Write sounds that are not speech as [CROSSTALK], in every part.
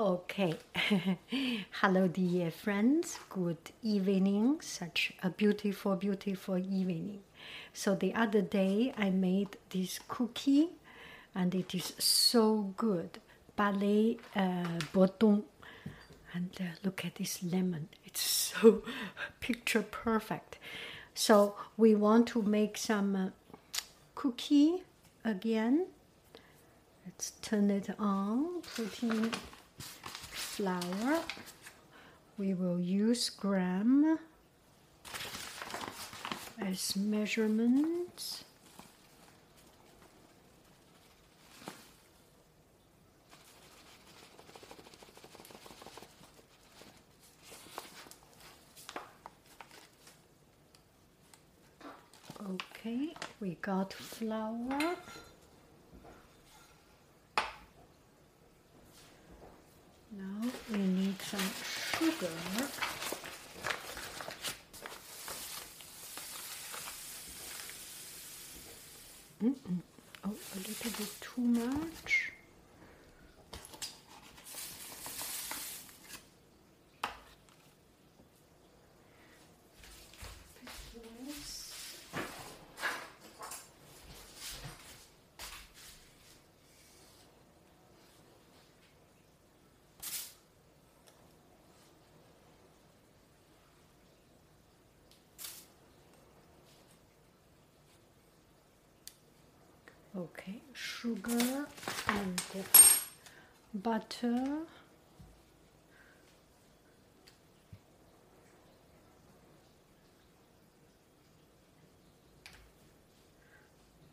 Okay. [LAUGHS] Hello, dear friends. Good evening. Such a beautiful, beautiful evening. So, the other day I made this cookie and it is so good. Ballet uh, Bodong. And uh, look at this lemon. It's so [LAUGHS] picture perfect. So, we want to make some uh, cookie again. Let's turn it on. Put in flour. We will use gram as measurement. Okay, we got flour. Now we need some sugar. Mm -mm. Oh, a little bit too much. Okay, sugar and butter.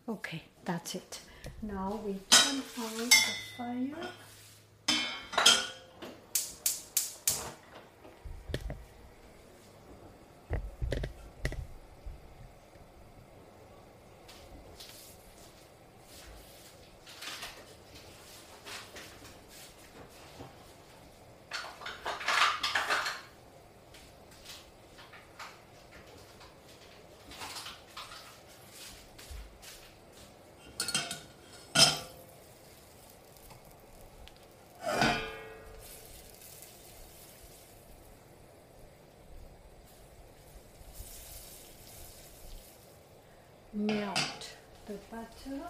Okay, that's it. Now we turn on the fire. Melt the butter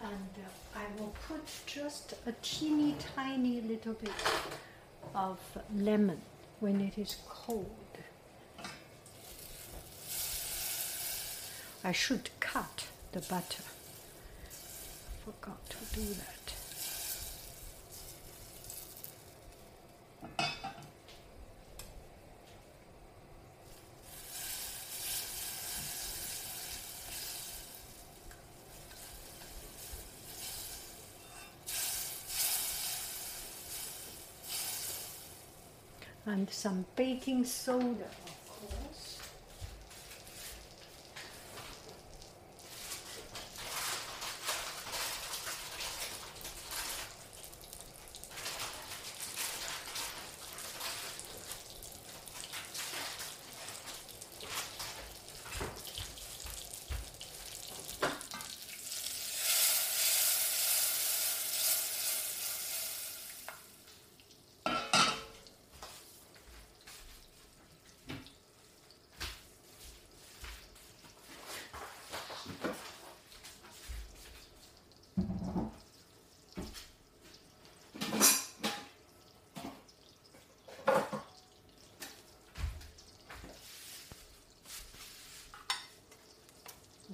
and uh, I will put just a teeny tiny little bit of lemon when it is cold. I should cut the butter. Forgot to do that. And some baking soda,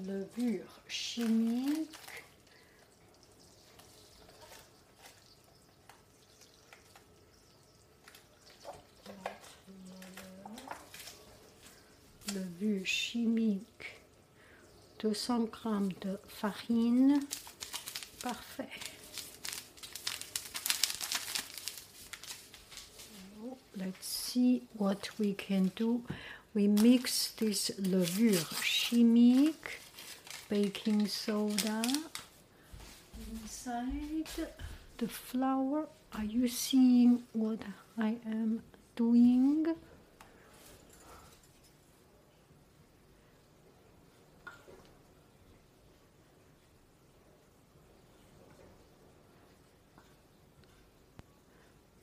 levure chimique. Levure chimique. 200 grammes de farine. Parfait. Let's see what we can do. We mix this levure chimique, baking soda inside the flour. Are you seeing what I am doing?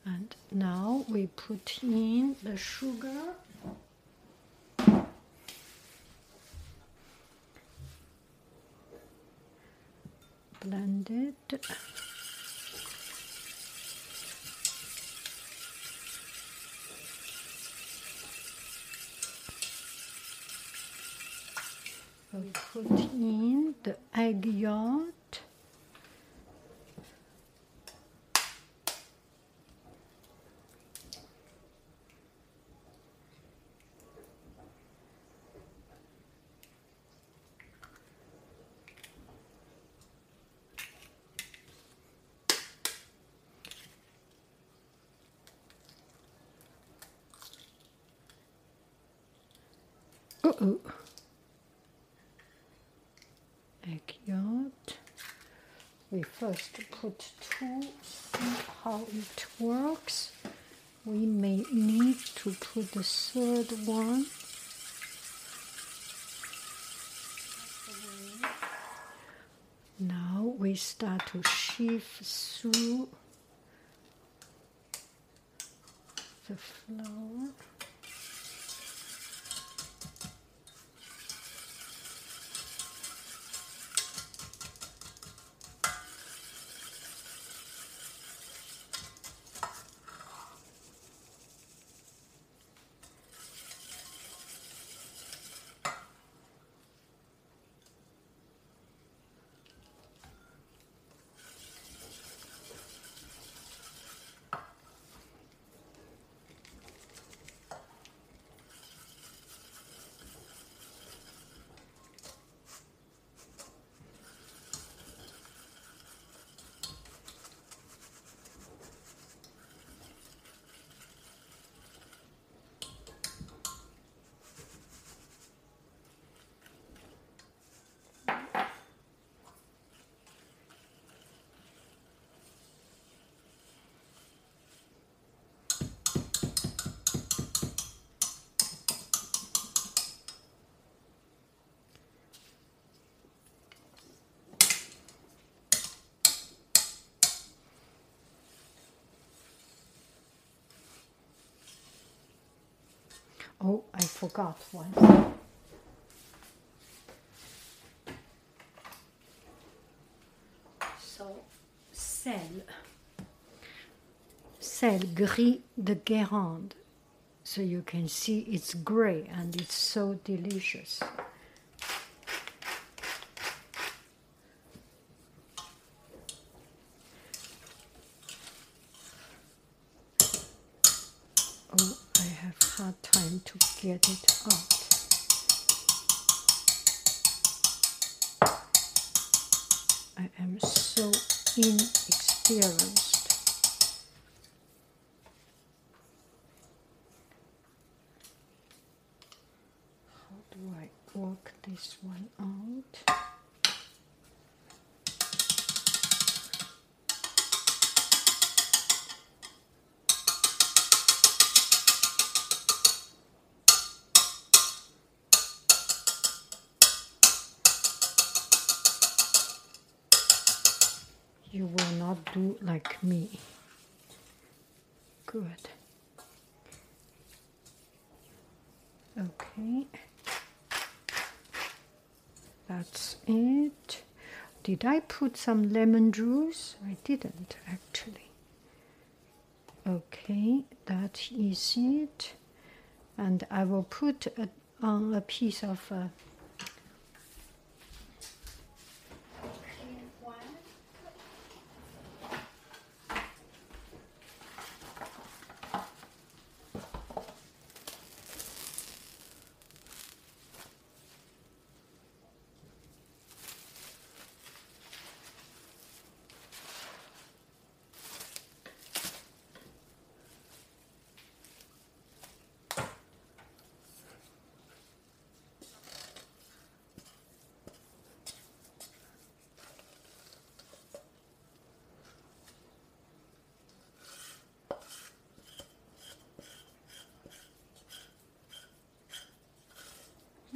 And now we put in the sugar. Blend it. We put in the egg yolk. Uh-oh. Egg yolk. We first put two, see how it works. We may need to put the third one. Now we start to shift through the flour. Oh, I forgot one. So, sel. Sel gris de Guérande. So you can see it's gray and it's so delicious. Oh, I have hard time to get it out. I am so inexperienced. How do I work this one out? You will not do like me. Good. Okay. That's it. Did I put some lemon juice? I didn't actually. Okay, that is it. And I will put a, on a piece of uh,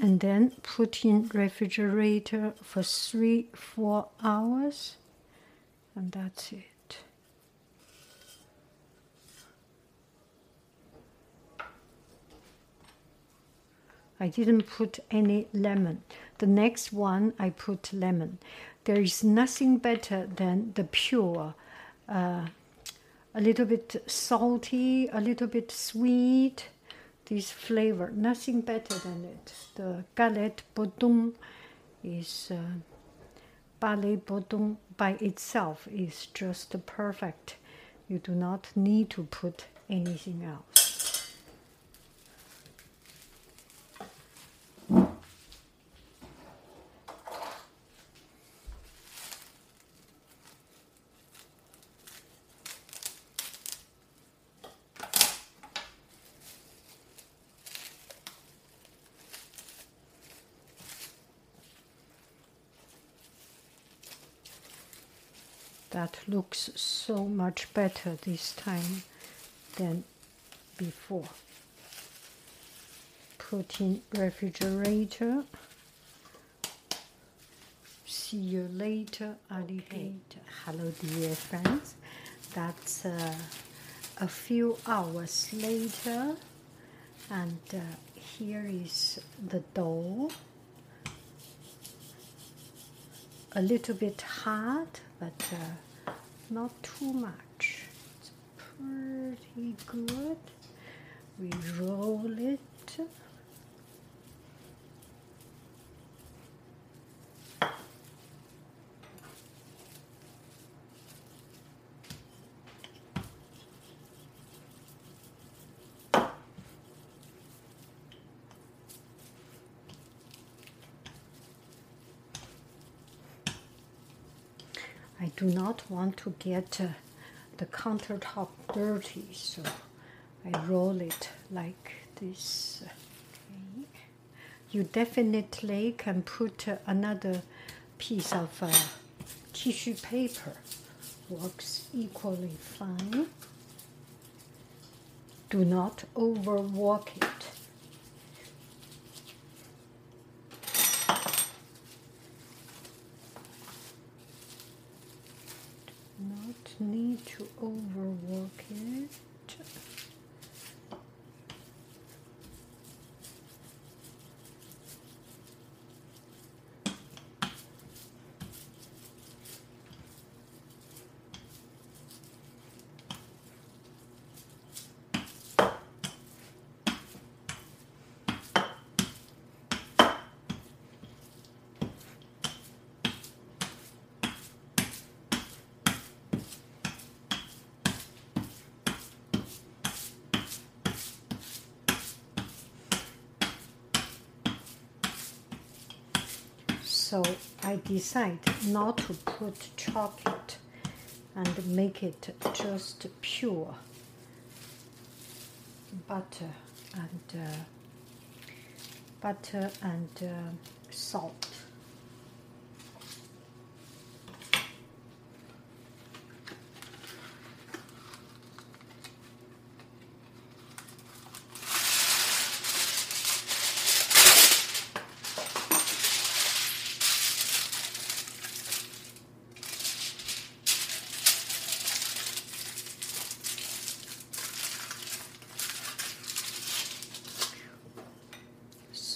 and then put in refrigerator for three four hours and that's it I didn't put any lemon. The next one I put lemon. There is nothing better than the pure, uh, a little bit salty, a little bit sweet. This flavor, nothing better than it. The galette bouillon is uh, bouillon by itself is just perfect. You do not need to put anything else. That looks so much better this time than before. Put in refrigerator. See you later, alligator. Hello, dear friends. That's uh, a few hours later, and uh, here is the dough a little bit hard, but uh, not too much. It's pretty good. We roll it. I do not want to get uh, the countertop dirty, so I roll it like this. Okay. You definitely can put uh, another piece of uh, tissue paper, works equally fine. Do not overwork it. not need to overwork it. So I decide not to put chocolate and make it just pure butter and uh, butter and uh, salt.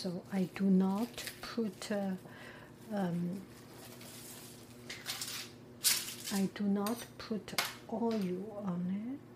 So I do not put uh, um, I do not put oil on it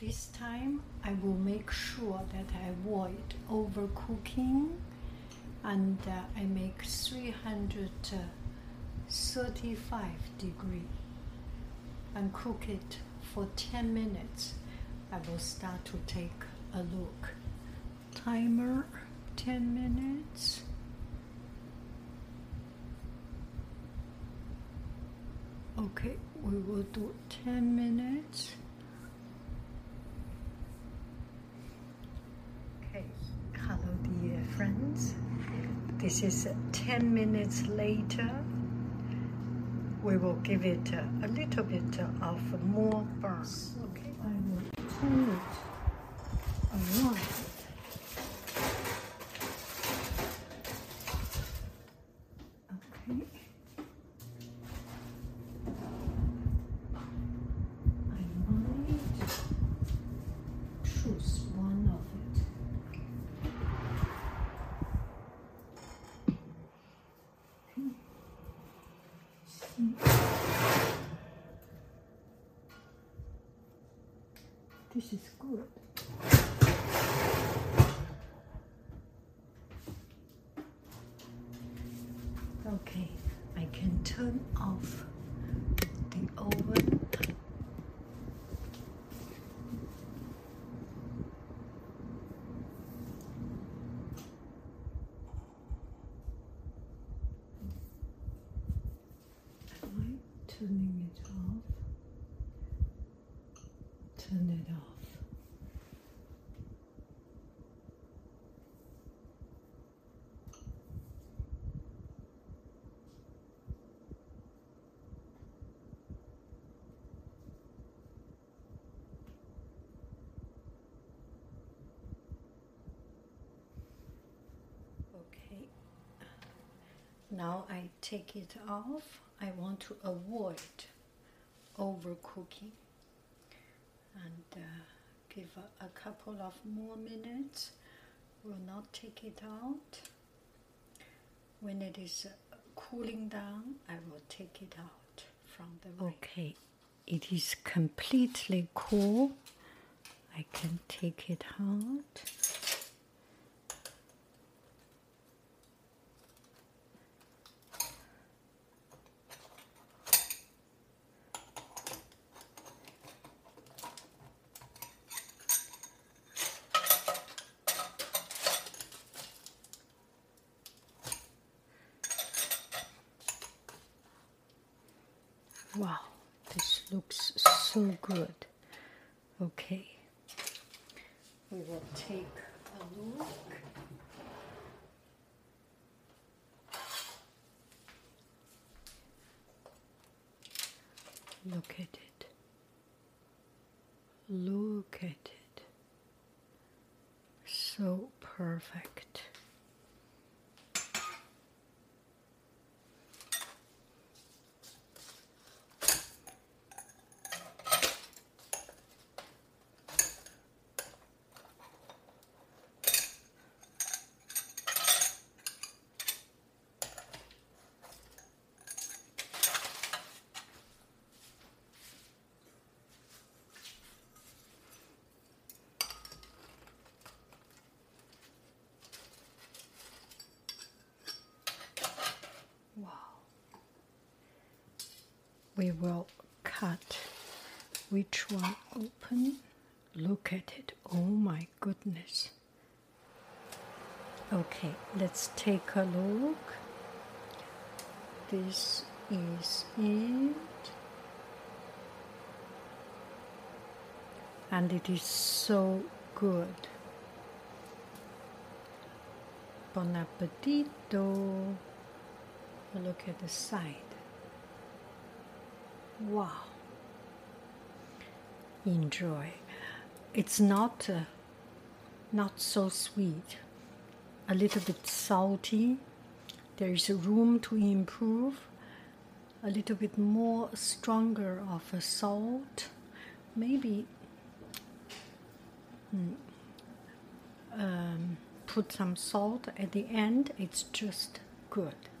this time I will make sure that I avoid overcooking and uh, I make 335 degree and cook it for 10 minutes. I will start to take a look. Timer 10 minutes. Okay, we will do 10 minutes. Okay, hello, dear friends. This is 10 minutes later. We will give it a, a little bit of more burn. Okay, I will turn it. Okay. I might choose one of it. This is good. Okay, I can turn off the oven. Am I turning it off? Turn it off. Okay. Now I take it off. I want to avoid overcooking and uh, give a, a couple of more minutes. Will not take it out. When it is cooling down, I will take it out from the Okay, it is completely cool. I can take it out. Wow, this looks so good. Okay, we will take a look at it. Look at it. So perfect. Wow. We will cut which one open. Look at it. Oh my goodness. Okay, let's take a look. This is it. And it is so good. Bon appetito. Look at the side. Wow. Enjoy. It's not uh, not so sweet. A little bit salty. There is room to improve. A little bit more stronger of a salt. Maybe mm, um, put some salt at the end. It's just good, good.